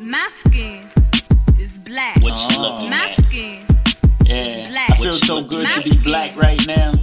My skin is black. What you looking My at? skin Yeah, black. I feel so good to be black right now.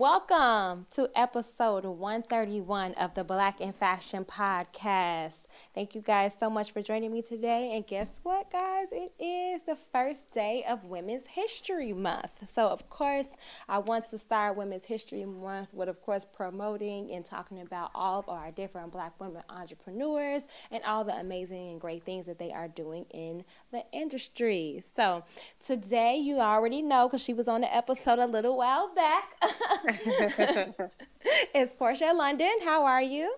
Welcome to episode 131 of the Black in Fashion podcast. Thank you guys so much for joining me today. And guess what, guys? It is the first day of Women's History Month. So, of course, I want to start Women's History Month with, of course, promoting and talking about all of our different Black women entrepreneurs and all the amazing and great things that they are doing in the industry. So, today, you already know because she was on the episode a little while back. it's Porchea-Londone. How are you?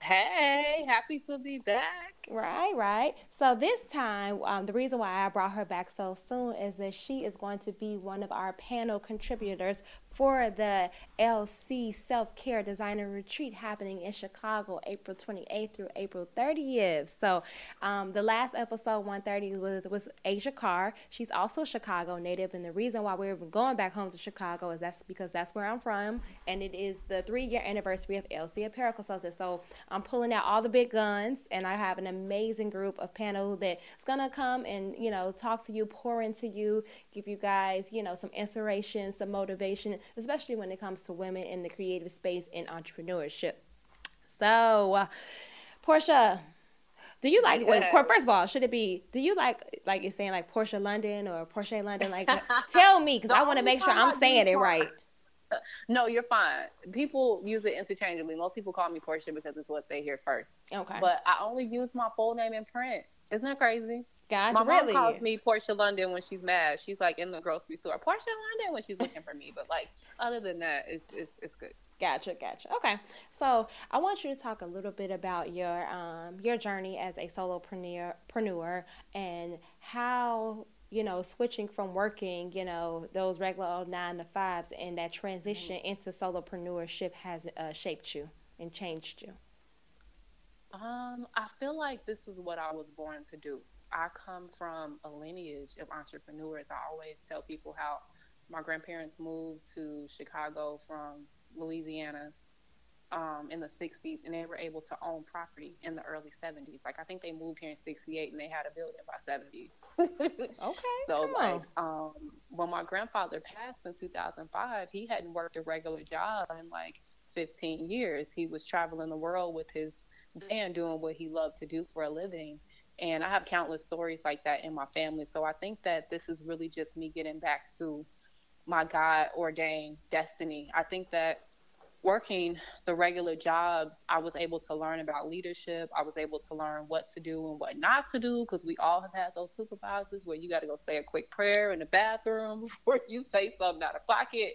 Hey, happy to be back. Right, right. So this time, um, the reason why I brought her back so soon is that she is going to be one of our panel contributors for the LC Self Care Designer Retreat happening in Chicago, April 28th through April 30th. So um, the last episode, 130, was, was Asia Carr. She's also a Chicago native, and the reason why we're going back home to Chicago is that's because that's where I'm from, and it is the three-year anniversary of LC Apparel Consultants. So I'm pulling out all the big guns, and I have an amazing group of panel that's gonna come and you know talk to you, pour into you, give you guys you know some inspiration, some motivation, especially when it comes to women in the creative space and entrepreneurship. So, uh, Porchea. Do you like? Wait, Yeah. first of all, should it be? Do you like like it's saying like Porchea-Londone or Porchea-Londone? Like, tell me because I want to make sure I'm saying it right. No, you're fine. People use it interchangeably. Most people call me Porchea because it's what they hear first. Okay, But I only use my full name in print. Isn't that crazy? gotcha. my mom calls me Porchea-Londone when she's mad. She's like in the grocery store, Porchea-Londone when she's looking for me. But like other than that, it's it's it's good. Gotcha, gotcha. Okay, so I want you to talk a little bit about your um, your journey as a solopreneur preneur and how you know switching from working, you know, those regular old nine to fives and that transition into solopreneurship has uh, shaped you and changed you. Um, I feel like this is what I was born to do. I come from a lineage of entrepreneurs. I always tell people how my grandparents moved to Chicago from Louisiana um, in the 60s, and they were able to own property in the early 70s. Like, I think they moved here in 68 and they had a building by 70. Okay, So like on. um when my grandfather passed in 2005, he hadn't worked a regular job in like 15 years. He was traveling the world with his band doing what he loved to do for a living. And I have countless stories like that in my family. So I think that this is really just me getting back to my God ordained destiny. I think that working the regular jobs, I was able to learn about leadership. I was able to learn what to do and what not to do because we all have had those supervisors where you got to go say a quick prayer in the bathroom before you say something out of pocket.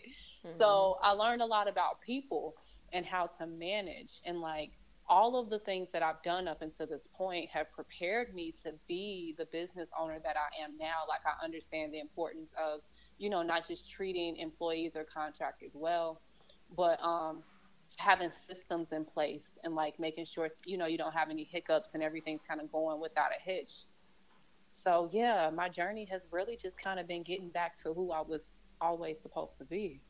So I learned a lot about people and how to manage and like all of the things that I've done up until this point have prepared me to be the business owner that I am now. Like I understand the importance of, you know, not just treating employees or contractors well, but um, having systems in place and like making sure, you know, you don't have any hiccups and everything's kind of going without a hitch. So yeah, my journey has really just kind of been getting back to who I was always supposed to be.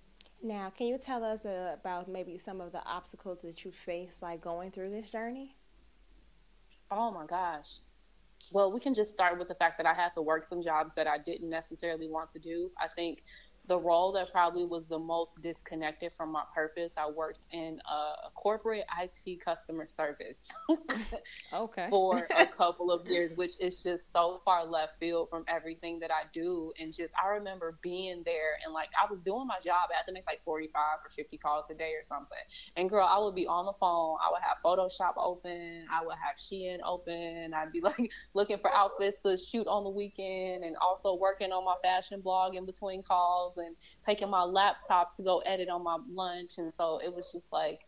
Now, can you tell us uh, about maybe some of the obstacles that you face, like going through this journey? Oh my gosh. Well, we can just start with the fact that I had to work some jobs that I didn't necessarily want to do. I think the role that probably was the most disconnected from my purpose, I worked in a corporate IT customer service Okay. for a couple of years, which is just so far left field from everything that I do. And just, I remember being there and like I was doing my job. I had to make like 45 or 50 calls a day or something. And girl, I would be on the phone. I would have Photoshop open. I would have Shein open. I'd be like looking for outfits to shoot on the weekend and also working on my fashion blog in between calls and taking my laptop to go edit on my lunch. And so it was just like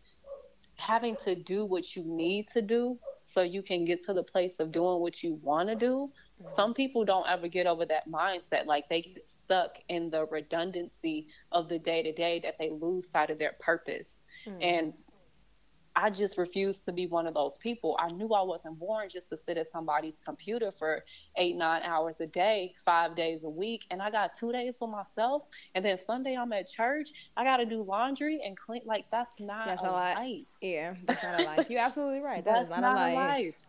having to do what you need to do so you can get to the place of doing what you want to do. Mm-hmm. Some people don't ever get over that mindset. Like they get stuck in the redundancy of the day to day that they lose sight of their purpose. Mm. And I just refused to be one of those people. I knew I wasn't born just to sit at somebody's computer for eight, nine hours a day, five days a week. And I got two days for myself. And then Sunday I'm at church. I got to do laundry and clean. Like, that's not That's a a life. Yeah, that's not a life. You're absolutely right. That That's is not, not a life. life.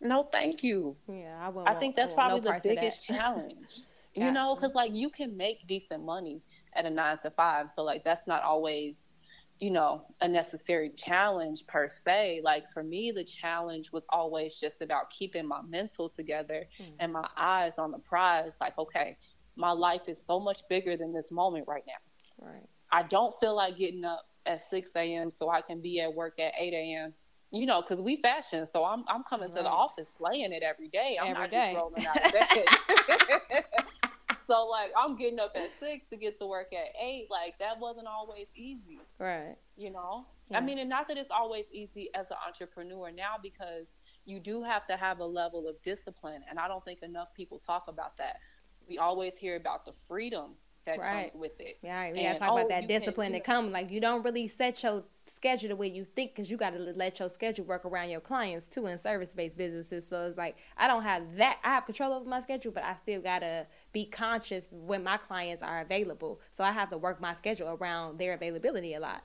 No, thank you. Yeah, I will. I think that's probably no the biggest challenge. you know, because like you can make decent money at a nine to five, so like that's not always, you know, a necessary challenge per se. Like for me, the challenge was always just about keeping my mental together mm. and my eyes on the prize. Like, okay, my life is so much bigger than this moment right now. Right. I don't feel like getting up at 6 a.m. so I can be at work at 8 a.m you know, because we fashion, so I'm I'm coming right. to the office slaying it every day. I'm every not day. just rolling out of bed. so like I'm getting up at six to get to work at eight. Like that wasn't always easy. Right. You know? Yeah. I mean and not that it's always easy as an entrepreneur now because you do have to have a level of discipline and I don't think enough people talk about that. We always hear about the freedom that right. comes with it. Yeah, we gotta talk oh, about that discipline that comes. Like you don't really set your schedule the way you think because you got to let your schedule work around your clients too in service based businesses. So it's like I don't have that. I have control over my schedule, but I still gotta be conscious when my clients are available. So I have to work my schedule around their availability a lot.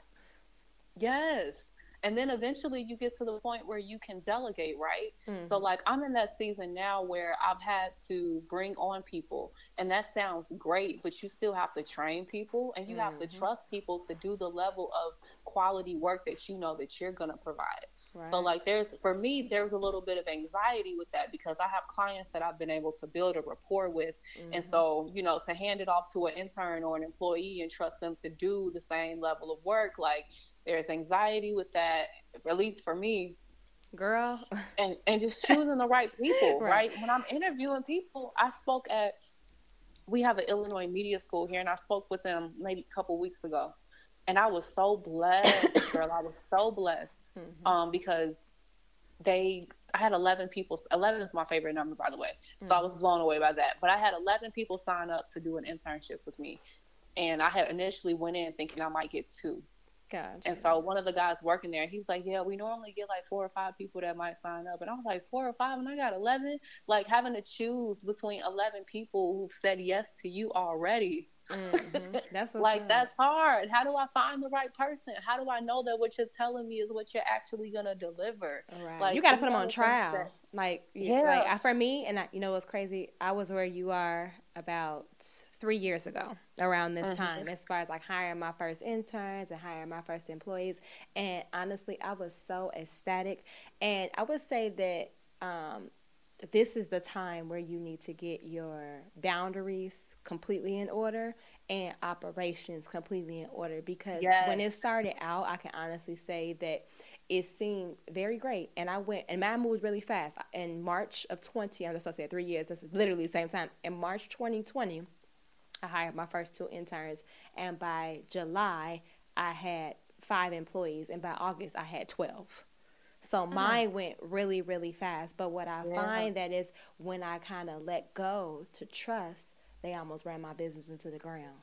Yes, and then eventually you get to the point where you can delegate right mm-hmm. so like i'm in that season now where i've had to bring on people and that sounds great but you still have to train people and you mm-hmm. have to mm-hmm. trust people to do the level of quality work that you know that you're going to provide Right. So like there's for me there's a little bit of anxiety with that because I have clients that I've been able to build a rapport with mm-hmm. and so you know to hand it off to an intern or an employee and trust them to do the same level of work like there's anxiety with that, at least for me. Girl. And and just choosing the right people, right. right? When I'm interviewing people, I spoke at we have an Illinois media school here and I spoke with them maybe a couple weeks ago. And I was so blessed, girl. I was so blessed. Mm-hmm. Um, because they I had 11 people 11 is my favorite number by the way. So mm-hmm. I was mm-hmm. blown away by that. But I had 11 people sign up to do an internship with me. And I had initially went in thinking I might get two. Gotcha. And so one of the guys working there, he's like, "Yeah, we normally get like four or five people that might sign up." And I was like, four or five, and I got eleven. Like having to choose between eleven people who've said yes to you already. Mm-hmm. That's like up. that's hard. How do I find the right person? How do I know that what you're telling me is what you're actually gonna deliver? Right. Like you got to put them on trial. That, like yeah, like for me, and I, you know what's crazy? I was where you are about three years ago around this mm-hmm. time as far as like hiring my first interns and hiring my first employees. And honestly i was so ecstatic. And i would say that um, this is the time where you need to get your boundaries completely in order and operations completely in order. Because yes. when it started out i can honestly say that it seemed very great. And i went and mine moved really fast. In march of 20 i'm just gonna say three years that's literally the same time. In march 2020 I hired my first two interns, and by July, I had five employees, and by August, I had 12. So uh-huh. mine went really, really fast. But what I yeah. find that is when I kind of let go to trust, they almost ran my business into the ground.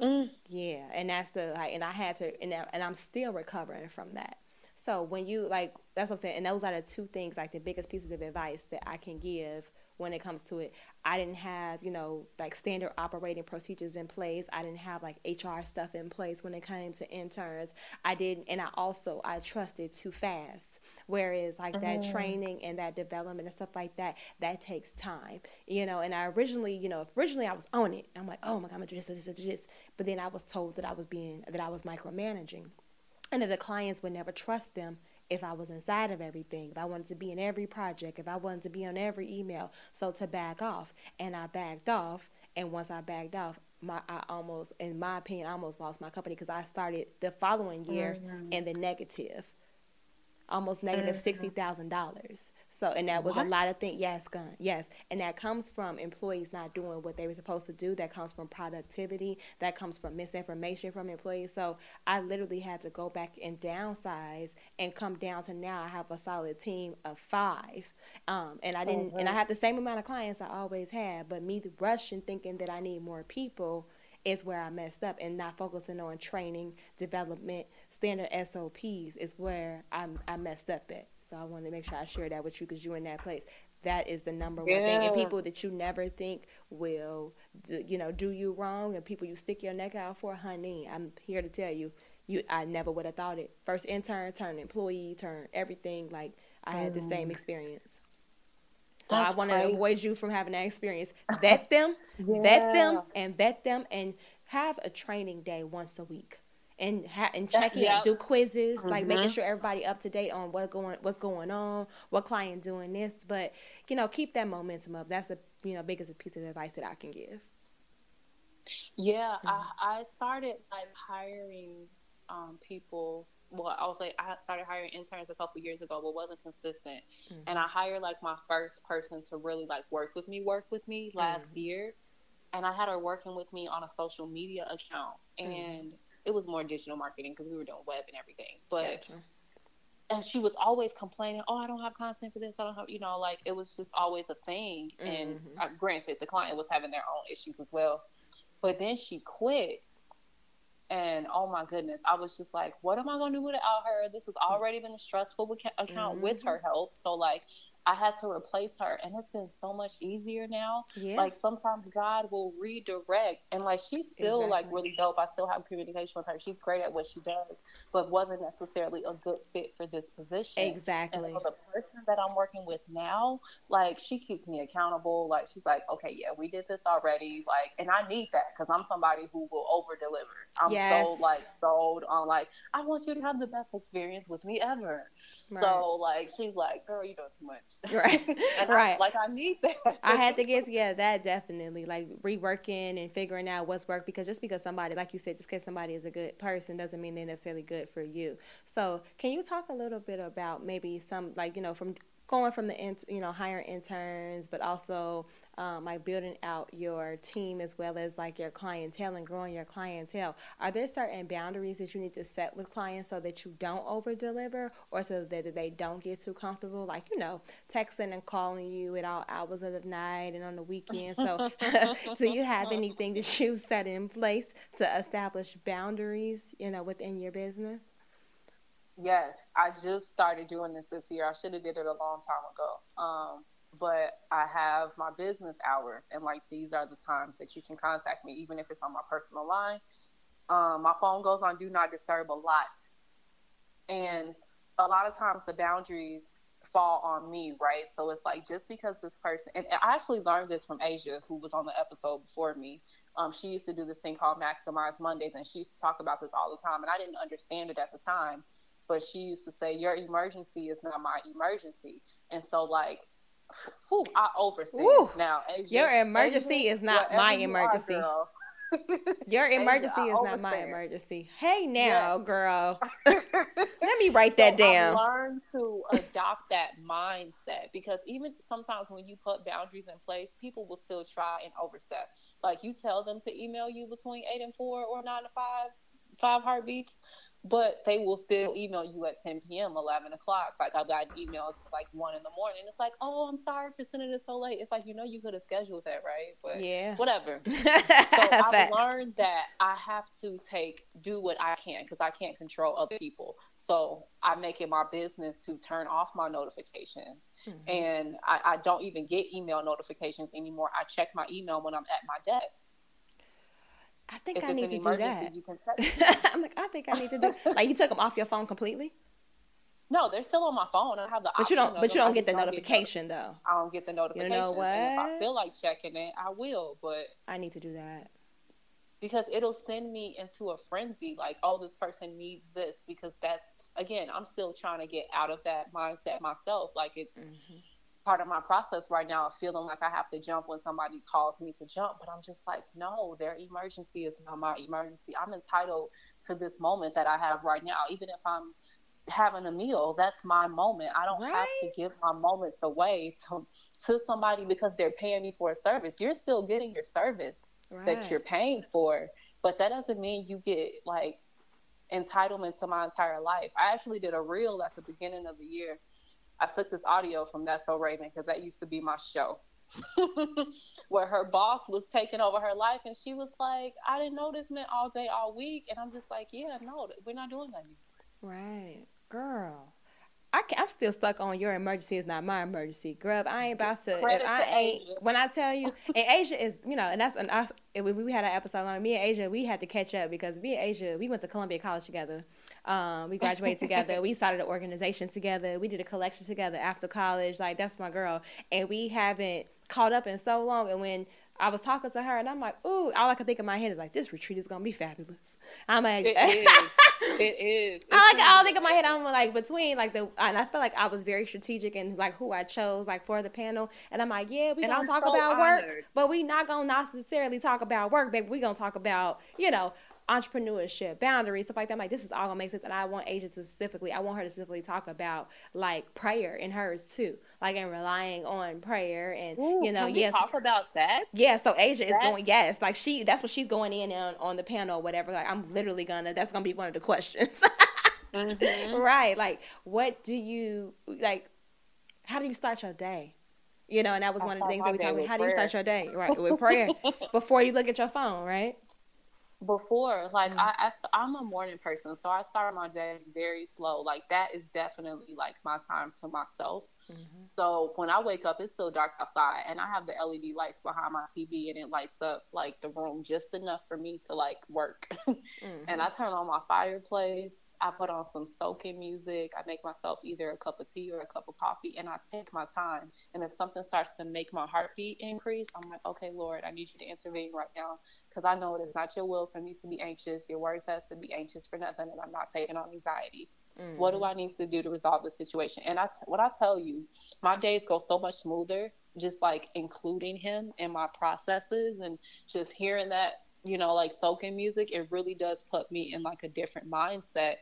Mm. Yeah, and that's the like, and I had to, and and I'm still recovering from that. So when you like, that's what I'm saying, and those are the two things, like the biggest pieces of advice that I can give when it comes to it. I didn't have, you know, like standard operating procedures in place. I didn't have like HR stuff in place when it came to interns. I didn't, and I also I trusted too fast. Whereas like that mm-hmm. training and that development and stuff like that, that takes time, you know. And I originally, you know, originally I was on it. I'm like, oh my god, I'm gonna do this, this, this, this. But then I was told that I was being that I was micromanaging, and that the clients would never trust them if I was inside of everything, if I wanted to be in every project, if I wanted to be on every email. So to back off, and I backed off. And once I backed off, my I almost, in my opinion, I almost lost my company because I started the following year mm-hmm. in the negative almost negative mm-hmm. sixty thousand dollars. So, and that was what? a lot of things. Yes, gun. Yes, and that comes from employees not doing what they were supposed to do. That comes from productivity. That comes from misinformation from employees. So, I literally had to go back and downsize and come down to now. I have a solid team of five, um, and I didn't. Mm-hmm. And I had the same amount of clients I always had, but me rushing thinking that I need more people is where I messed up and not focusing on training, development, standard SOPs is where I, I messed up at. So I wanted to make sure I share that with you because you're in that place. That is the number one yeah. thing. And people that you never think will, do, you know, do you wrong and people you stick your neck out for, honey, I'm here to tell you, you I never would have thought it. First intern, turn employee, turn everything. Like I had the same Mm. experience. So I want to avoid you from having that experience. Vet them, vet them, and vet them, and have a training day once a week, and ha- and check in, yep. do quizzes, like making Mhm. sure everybody up to date on what going what's going on, what client doing this. But you know, keep that momentum up. That's the you know biggest piece of advice that I can give. Yeah, I, I started like hiring um, people. Well, I was like, I started hiring interns a couple years ago, but wasn't consistent. Mhm. And I hired like my first person to really like work with me, work with me last Mhm. year. And I had her working with me on a social media account, Mhm. and it was more digital marketing because we were doing web and everything. But Gotcha. and she was always complaining, "Oh, I don't have content for this. I don't have, you know, like it was just always a thing." And uh, granted, the client was having their own issues as well. But then she quit, and oh my goodness, I was just like, "What am I gonna do without her?" This has already been a stressful account mm-hmm. with her help. so like. I had to replace her, and it's been so much easier now. Yeah. Like sometimes God will redirect, and like she's still like really dope. I still have communication with her. She's great at what she does, but wasn't necessarily a good fit for this position. exactly. And so the person that I'm working with now, like she keeps me accountable. Like she's like, okay, yeah, we did this already. Like, and I need that because I'm somebody who will over deliver. I'm Yes. so like sold on like I want you to have the best experience with me ever. So like she's like, girl, you doing too much. Right. Right. I, like I need that. I had to get together that definitely like reworking and figuring out what's work because just because somebody like you said just because somebody is a good person doesn't mean they're necessarily good for you. So can you talk a little bit about maybe some like you know from going from the you know hiring interns but also um, like building out your team as well as like your clientele and growing your clientele. Are there certain boundaries that you need to set with clients so that you don't over deliver or so that they don't get too comfortable? Like, you know, texting and calling you at all hours of the night and on the weekend. So, do you have anything that you set in place to establish boundaries, you know, within your business? Yes, I just started doing this this year. I should have did it a long time ago. Um, but I have my business hours, and like these are the times that you can contact me, even if it's on my personal line. Um, my phone goes on do not disturb a lot, and a lot of times the boundaries fall on me, right? So it's like just because this person, and I actually learned this from Asia, who was on the episode before me. Um, she used to do this thing called Maximize Mondays, and she used to talk about this all the time, and I didn't understand it at the time but she used to say, "Your emergency is not my emergency," and so like, whew, I overstand Woo. now. Asia, Your emergency Asia, is not my you are, emergency. Your emergency I is not my emergency. Hey now, girl. Let me write that down. I've learned to adopt that mindset because even sometimes when you put boundaries in place, people will still try and overstep. Like you tell them to email you between eight and four or nine to five, five heartbeats, but they will still email you at 10 p.m., 11 o'clock. Like I've gotten emails at like one in the morning. It's like, oh, I'm sorry for sending it so late. It's like you know you could have scheduled that, right? But Yeah. whatever. So I've learned that I have to take do what I can because I can't control other people. So I make it my business to turn off my notifications, Mhm. and I, I don't even get email notifications anymore. I check my email when I'm at my desk. I think if I need to do that. you can text. me. I'm like, I think I need to do. Like, you took them off your phone completely, no, they're still on my phone. I have the. but you don't. But you don't get the notification though. I don't get the notification. And if what? I feel like checking it, I will. But I need to do that. because it'll send me into a frenzy like oh this person needs this because that's again i'm still trying to get out of that mindset myself like it's Mhm. Part of my process right now of feeling like i have to jump when somebody calls me to jump but i'm just like no their emergency is not my emergency i'm entitled to this moment that i have right now even if i'm having a meal that's my moment i don't have to give my moments away to, to somebody because they're paying me for a service you're still getting your service Right. that you're paying for. But that doesn't mean you get like entitlement to my entire life. I actually did a reel at the beginning of the year. I took this audio from That's So Raven because that used to be my show. Where her boss was taking over her life, and she was like, "I didn't know this meant all day, all week," and I'm just like, "Yeah, no, we're not doing that anymore." Right, girl. I am still stuck on your emergency is not my emergency, grub. I ain't about to. Credit if I to ain't Asia. when I tell you, and Asia is you know, and that's and us. We, we had an episode on me and Asia. We had to catch up because me and Asia we went to Columbia College together. Um, we graduated together. We started an organization together. We did a collection together after college. Like that's my girl, and we haven't caught up in so long. And when I was talking to her, and I'm like, ooh, all I could think in my head is like, this retreat is gonna be fabulous. I'm like, It is. it is. I like It's all think in my head. I'm like between like the and I feel like I was very strategic in like who I chose like for the panel. And I'm like, yeah, we And gonna I'm talk so about work, but we not gonna necessarily talk about work, baby. We gonna talk about you know entrepreneurship, boundaries, stuff like that. I'm like this is all gonna make sense. And I want Asia to specifically, I want her to specifically talk about like prayer in hers too, like and relying on prayer and Ooh, you know can we yes. talk about that. Yeah, so Asia is going yes, like she that's what she's going in on on the panel or whatever. Like I'm literally gonna that's gonna be one of the questions. Mhm. right like what do you like how do you start your day you know and that was I one of the things that we talked about how do you start your day right with prayer before you look at your phone right before like Mm. I, I, I am a morning person so i start my days very slow like that is definitely like my time to myself Mm-hmm. so when i wake up it's still dark outside and i have the led lights behind my tv and it lights up like the room just enough for me to like work Mm-hmm. and i turn on my fireplace i put on some soaking music i make myself either a cup of tea or a cup of coffee and i take my time and if something starts to make my heartbeat increase i'm like okay lord i need you to intervene right now because I know it is not your will for me to be anxious. Your word says to be anxious for nothing, and I'm not taking on anxiety. What Mm-hmm. do I need to do to resolve the situation? And I, t- what I tell you, my days go so much smoother just like including him in my processes and just hearing that, you know, like soaking music. It really does put me in like a different mindset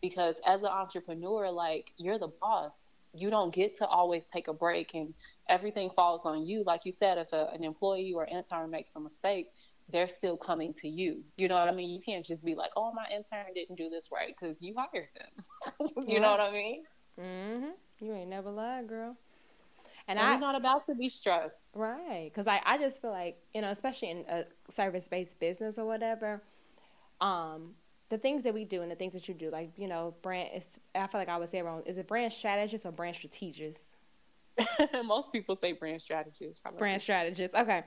because as an entrepreneur, like you're the boss. You don't get to always take a break and everything falls on you. Like you said, if a, an employee or intern makes a mistake, they're still coming to you. You know what I mean? You can't just be like, "Oh, my intern didn't do this right" because you hired them. you know what I mean? mm-hmm. you ain't never lied girl and And I you're not about to be stressed. Right, because I, I just feel like you know, especially in a service based business or whatever, um, the things that we do and the things that you do, like you know, brand. Is, I feel like I would say wrong. Is it brand strategist or brand strategist? Most people say brand strategist. About Brand strategist. Okay.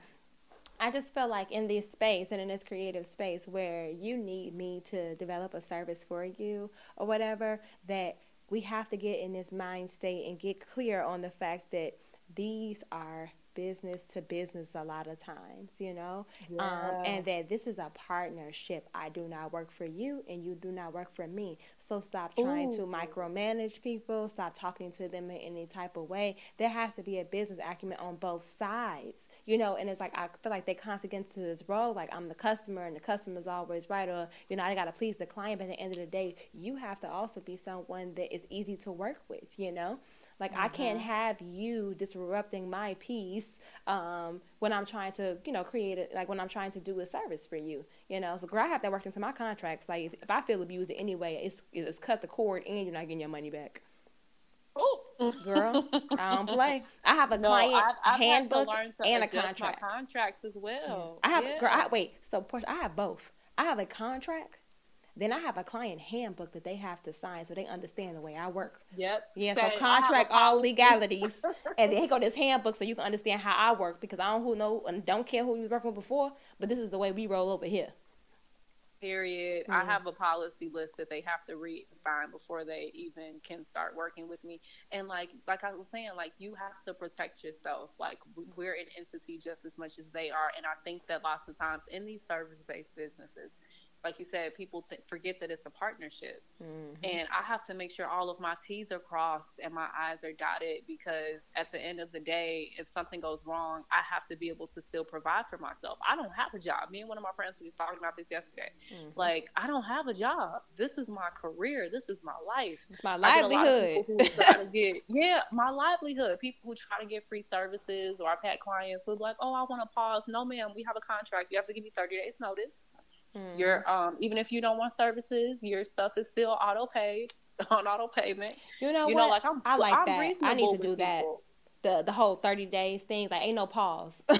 I just feel like in this space and in this creative space where you need me to develop a service for you or whatever, that we have to get in this mind state and get clear on the fact that these are business to business a lot of times, you know, um, and that this is a partnership. I do not work for you, and you do not work for me. So stop trying to micromanage people. Stop talking to them in any type of way. There has to be a business acumen on both sides, you know. And it's like I feel like they constantly get into this role, like I'm the customer, and the customer's always right, or you know, I gotta please the client. But at the end of the day, you have to also be someone that is easy to work with, you know. Like I can't have you disrupting my peace um, when I'm trying to, you know, create it. Like when I'm trying to do a service for you, you know. So, girl, I have that worked into my contracts. Like if, if I feel abused in any way, it's it's cut the cord and you're not getting your money back. Ooh. Girl, I don't play. I have a No, client I've, I've handbook and a contract. My contracts as well. I have Yeah. girl. I, wait, so Porchea, I have both. I have a contract, then I have a client handbook that they have to sign so they understand the way I work. Yep. Yeah, so contract all legalities, and then here go this handbook so you can understand how I work because I don't who know and don't care who you was working with before, but this is the way we roll over here. Period. Mhm. I have a policy list that they have to read and sign before they even can start working with me. And like, like I was saying, like you have to protect yourself. Like we're an entity just as much as they are. And I think that lots of times in these service-based businesses, like you said, people th- forget that it's a partnership. Mm-hmm. And I have to make sure all of my T's are crossed and my I's are dotted because at the end of the day, if something goes wrong, I have to be able to still provide for myself. I don't have a job. Me and one of my friends were just talking about this yesterday. Mm-hmm. Like, I don't have a job. This is my career. This is my life. It's my I get a lot of livelihood. people who try to get, yeah, my livelihood. People who try to get free services, or I've had clients who are like, oh, I want to pause. No, ma'am, we have a contract. You have to give me 30 days notice. Mhm. Your um, even if you don't want services, your stuff is still auto paid on auto payment. you know you what? know, like I'm, I like I'm that. I need to do with that. people. the the whole thirty days thing. Like ain't no pause.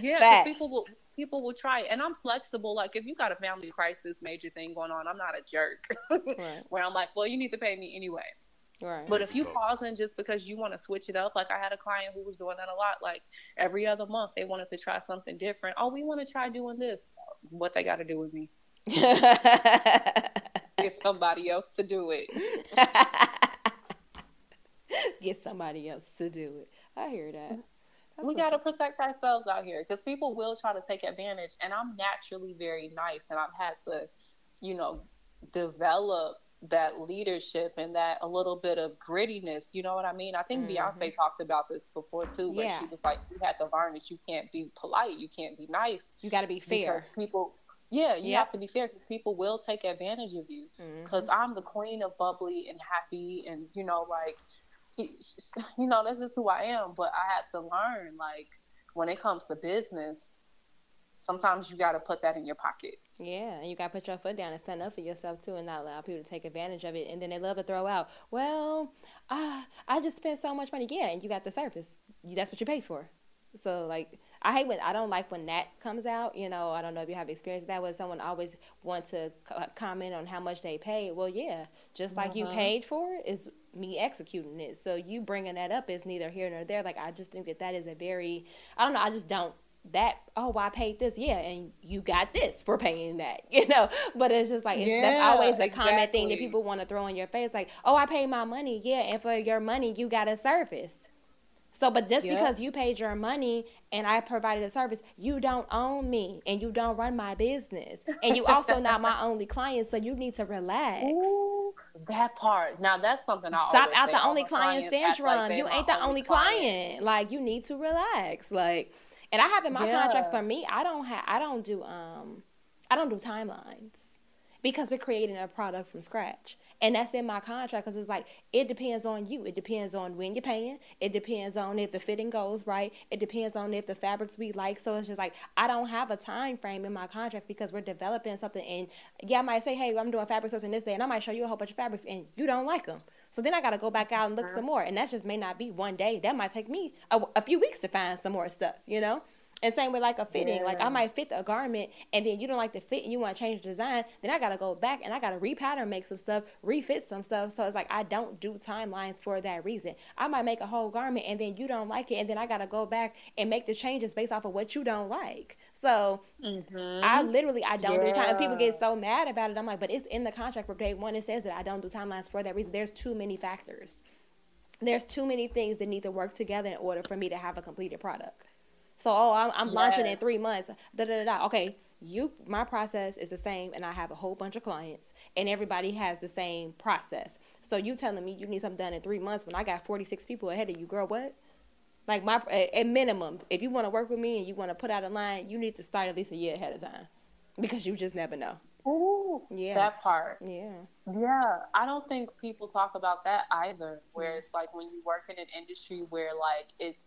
Yeah, 'cause Facts. people will people will try it, and I'm flexible. Like if you got a family crisis, major thing going on, I'm not a jerk. Right. Where I'm like, well, you need to pay me anyway. Right. But if you pausing just because you want to switch it up, like I had a client who was doing that a lot, like every other month they wanted to try something different. Oh, we want to try doing this. What they got to do with me? Get somebody else to do it. Get somebody else to do it. I hear that. That's we got to protect ourselves out here because people will try to take advantage. And I'm naturally very nice, and I've had to, you know, develop that leadership and that a little bit of grittiness. You know what I mean? I think mm-hmm. Beyonce talked about this before too, where Yeah. she was like, "You had to learn that you can't be polite, you can't be nice, You got to be fair. people." Yeah, you Yep. have to be fair because people will take advantage of you. Mm-hmm. Because I'm the queen of bubbly and happy, and you know, like, you know, that's just who I am. But I had to learn, like, when it comes to business, sometimes you got to put that in your pocket. Yeah, and you got to put your foot down and stand up for yourself too, and not allow people to take advantage of it. And then they love to throw out, "Well, uh, I just spent so much money." Yeah, and you got the service. That's what you paid for. So like, I hate when I don't like when that comes out. You know, I don't know if you have experience with that. When someone always want to co- comment on how much they paid. Well, yeah, just like you Mhm. paid for it is me executing it. So you bringing that up is neither here nor there. Like I just think that that is a very, I don't know. I just don't that oh well, I paid this yeah and you got this for paying that you know but it's just like it's, that's always a common thing that people want to throw in your face like oh I paid my money yeah and for your money you got a service so but just Yeah. because you paid your money and I provided a service you don't own me and you don't run my business and you also not my only client so you need to relax Ooh, that part. Now that's something I Stop out the only client syndrome. like you ain't the only client. client. Like you need to relax. Like, and I have in my Yeah. contracts for me. I don't have. I don't do. Um, I don't do timelines because we're creating a product from scratch, and that's in my contract. Because it's like it depends on you. It depends on when you're paying. It depends on if the fitting goes right. It depends on if the fabrics we like. So it's just like I don't have a time frame in my contract because we're developing something. And yeah, I might say, hey, I'm doing fabric sourcing this day, and I might show you a whole bunch of fabrics, and you don't like them. So then I got to go back out and look uh-huh. some more. And that just may not be one day. That might take me a, a few weeks to find some more stuff, you know? And same with like a fitting. Like I might fit a garment and then you don't like the fit and you want to change the design. Then I got to go back and I got to repattern, make some stuff, refit some stuff. So it's like I don't do timelines for that reason. I might make a whole garment and then you don't like it. And then I got to go back and make the changes based off of what you don't like. So I mm-hmm. literally I don't do time. People get so mad about it. I'm like, but it's in the contract from day one. It says that I don't do timelines for that reason. There's too many factors. There's too many things that need to work together in order for me to have a completed product. So oh, I'm, I'm launching in three months. Da da da da. Okay, you my process is the same, and I have a whole bunch of clients, and everybody has the same process. So you telling me you need something done in three months when I got 46 people ahead of you, girl? What? Like my at minimum, if you want to work with me and you want to put out a line, you need to start at least a year ahead of time, because you just never know. Ooh, Yeah. that part. Yeah. Yeah, I don't think people talk about that either. Where it's like when you work in an industry where like it's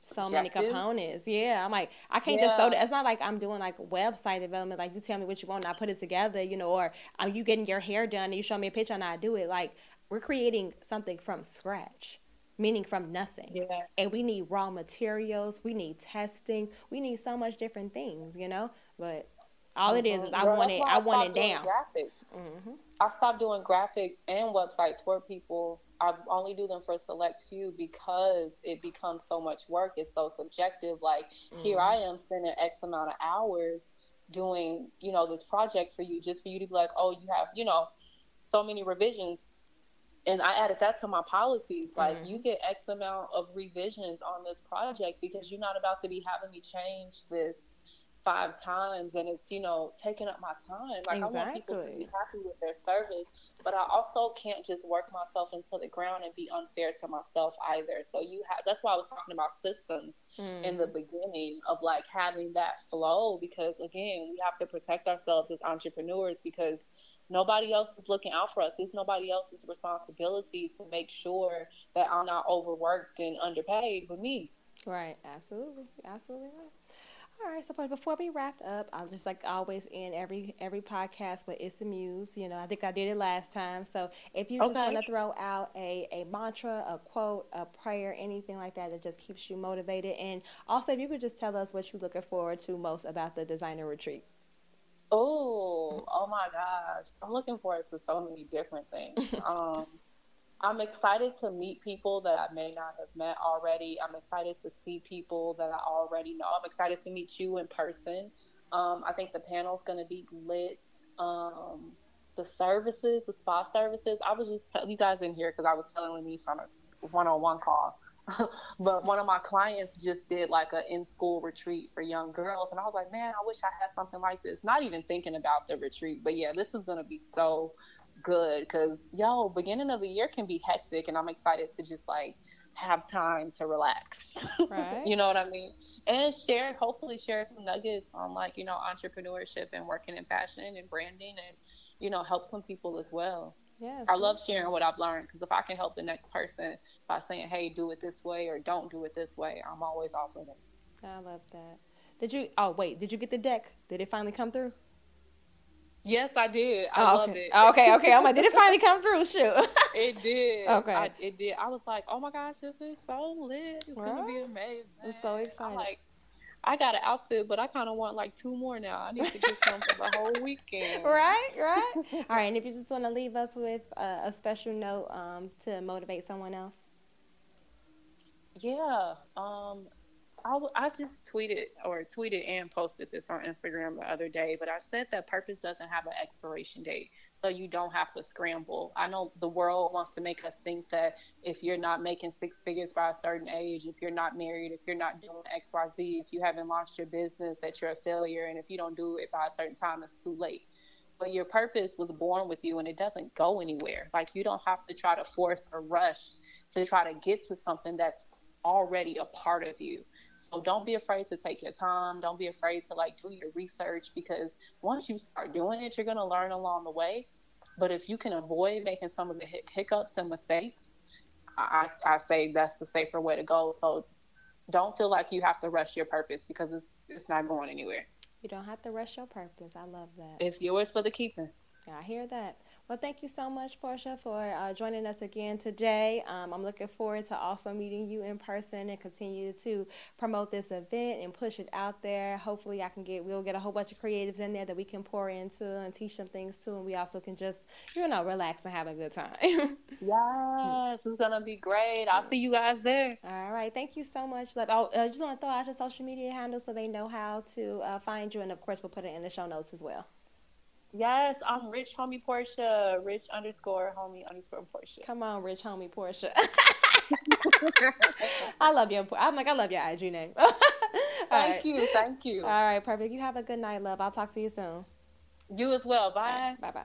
so many components. Yeah, I'm like, I can't just throw Yeah. that. It's not like I'm doing like website development. Like you tell me what you want, and I put it together, you know, or are you getting your hair done and you show me a picture and I do it. Like we're creating something from scratch, meaning from nothing. yeah. And we need raw materials. We need testing. We need so much different things, you know. But all it is is I Girl, want it. why I want it down. Graphics. hmm I stopped doing graphics and websites for people. I only do them for a select few because it becomes so much work. It's so subjective. Like here I am spending X amount of hours doing, you know, this project for you just for you to be like, oh, you have, you know, so many revisions. And I added that to my policies. Like Mhm. you get X amount of revisions on this project because you're not about to be having me change this five times and it's you know taking up my time like i want people to be happy with their service but i also can't just work myself into the ground and be unfair to myself either so you have that's why i was talking about systems in the beginning of like having that flow because again we have to protect ourselves as entrepreneurs because nobody else is looking out for us it's nobody else's responsibility to make sure that i'm not overworked and underpaid but me Right, absolutely, absolutely right. All right, so before we wrap up, I'll just like always end every every podcast with it's a muse. You know, I think I did it last time. So if you just want to throw out a, a mantra, a quote, a prayer, anything like that that just keeps you motivated, and also if you could just tell us what you're looking forward to most about the designer retreat. Oh, oh my gosh. I'm looking forward to so many different things. um, I'm excited to meet people that I may not have met already. I'm excited to see people that I already know. I'm excited to meet you in person. Um, I think the panel's going to be lit. Um, the services, the spa services. I was just telling you guys in here because I was telling me on a one-on-one call. but one of my clients just did like an in-school retreat for young girls, and I was like, man, I wish I had something like this. Not even thinking about the retreat, but yeah, this is gonna be so good because yo, beginning of the year can be hectic, and I'm excited to just like have time to relax. Right. you know what I mean? And share, hopefully, share some nuggets on like you know entrepreneurship and working in fashion and branding, and you know help some people as well. Yes. I love sharing what I've learned because if I can help the next person by saying, "Hey, do it this way" or "Don't do it this way," I'm always all for them. I love that. Did you? Oh wait, did you get the deck? Did it finally come through? Yes, I did. I oh, loved it. Oh, okay, okay. I'm like, did it finally come through? Shoot. it did. Okay. I, it did. I was like, oh my gosh, this is so lit. It's right. gonna be amazing. I'm so excited. I'm like, I got an outfit, but I kind of want like two more now. I need to get some for the whole weekend. Right, right. All right, and if you just want to leave us with a, a special note um, to motivate someone else. Yeah, um, I, I just tweeted or tweeted and posted this on Instagram the other day, but I said that purpose doesn't have an expiration date, so you don't have to scramble. I know the world wants to make us think that if you're not making six figures by a certain age, if you're not married, if you're not doing X, Y, Z, if you haven't launched your business, that you're a failure, and if you don't do it by a certain time, it's too late. But your purpose was born with you, and it doesn't go anywhere. Like you don't have to try to force or rush to try to get to something that's already a part of you. So don't be afraid to take your time. Don't be afraid to like do your research because once you start doing it, you're going to learn along the way. But if you can avoid making some of the hiccups and mistakes, I, I say that's the safer way to go. So don't feel like you have to rush your purpose because it's it's not going anywhere. You don't have to rush your purpose. I love that. It's yours for the keeping. I hear that. Well, thank you so much, Porchea, for uh, joining us again today. Um, I'm looking forward to also meeting you in person and continue to promote this event and push it out there. Hopefully, I can get we'll get a whole bunch of creatives in there that we can pour into and teach them things too, and we also can just you know relax and have a good time. yes, it's gonna be great. I'll see you guys there. All right, thank you so much. Like, oh, I just want to throw out your social media handles so they know how to uh, find you, and of course, we'll put it in the show notes as well. Yes, I'm Rich Homie Porchea. Rich underscore Homie underscore Porchea. Come on, Rich Homie Porchea. I love your. I'm like I love your IG name. thank right. you, thank you. All right, perfect. You have a good night, love. I'll talk to you soon. You as well. Bye. Right, bye bye.